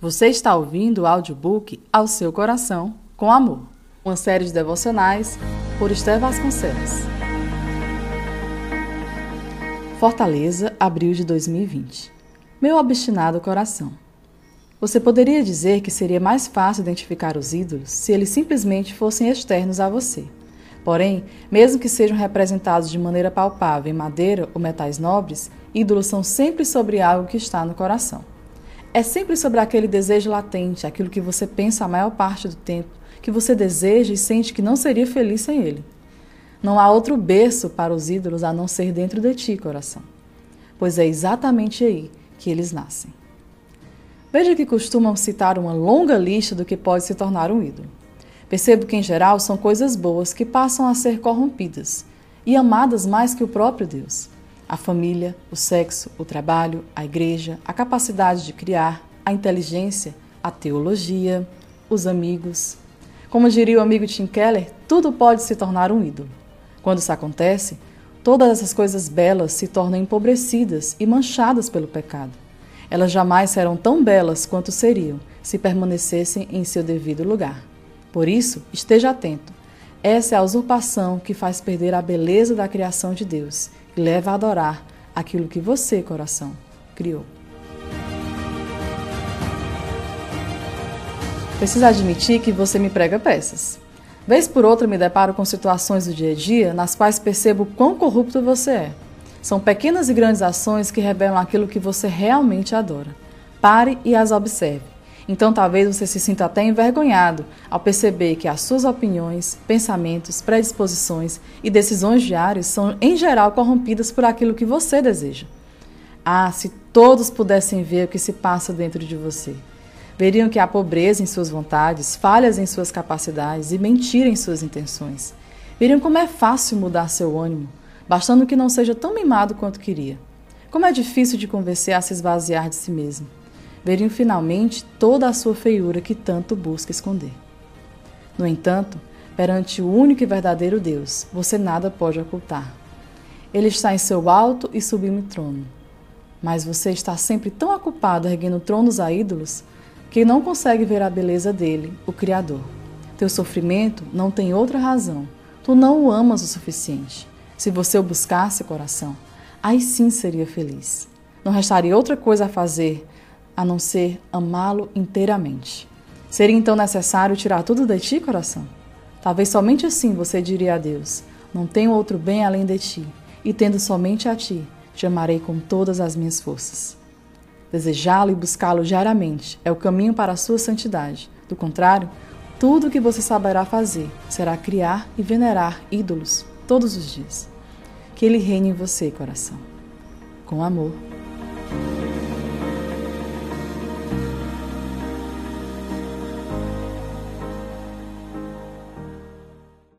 Você está ouvindo o audiobook Ao Seu Coração, com Amor, uma série de devocionais por Esther Vasconcelos. Fortaleza, abril de 2020. Meu obstinado coração. Você poderia dizer que seria mais fácil identificar os ídolos se eles simplesmente fossem externos a você. Porém, mesmo que sejam representados de maneira palpável em madeira ou metais nobres, ídolos são sempre sobre algo que está no coração. É sempre sobre aquele desejo latente, aquilo que você pensa a maior parte do tempo, que você deseja e sente que não seria feliz sem ele. Não há outro berço para os ídolos a não ser dentro de ti, coração, pois é exatamente aí que eles nascem. Veja que costumam citar uma longa lista do que pode se tornar um ídolo. Percebo que, em geral, são coisas boas que passam a ser corrompidas e amadas mais que o próprio Deus a família, o sexo, o trabalho, a igreja, a capacidade de criar, a inteligência, a teologia, os amigos. Como diria o amigo Tim Keller, tudo pode se tornar um ídolo. Quando isso acontece, todas essas coisas belas se tornam empobrecidas e manchadas pelo pecado. Elas jamais serão tão belas quanto seriam se permanecessem em seu devido lugar. Por isso, esteja atento. Essa é a usurpação que faz perder a beleza da criação de Deus leva a adorar aquilo que você, coração, criou. Preciso admitir que você me prega peças. Vez por outra me deparo com situações do dia a dia nas quais percebo quão corrupto você é. São pequenas e grandes ações que revelam aquilo que você realmente adora. Pare e as observe. Então talvez você se sinta até envergonhado ao perceber que as suas opiniões, pensamentos, predisposições e decisões diárias são, em geral, corrompidas por aquilo que você deseja. Ah, se todos pudessem ver o que se passa dentro de você. Veriam que há pobreza em suas vontades, falhas em suas capacidades e mentira em suas intenções. Veriam como é fácil mudar seu ânimo, bastando que não seja tão mimado quanto queria. Como é difícil de convencer a se esvaziar de si mesmo veriam finalmente toda a sua feiura que tanto busca esconder. No entanto, perante o único e verdadeiro Deus, você nada pode ocultar. Ele está em seu alto e sublime trono. Mas você está sempre tão ocupado erguendo tronos a ídolos que não consegue ver a beleza dele, o Criador. Teu sofrimento não tem outra razão. Tu não o amas o suficiente. Se você o buscasse, coração, aí sim seria feliz. Não restaria outra coisa a fazer a não ser amá-lo inteiramente. Seria então necessário tirar tudo de ti, coração? Talvez somente assim você diria a Deus: Não tenho outro bem além de ti, e tendo somente a ti, te amarei com todas as minhas forças. Desejá-lo e buscá-lo diariamente é o caminho para a sua santidade. Do contrário, tudo o que você saberá fazer será criar e venerar ídolos todos os dias. Que ele reine em você, coração. Com amor.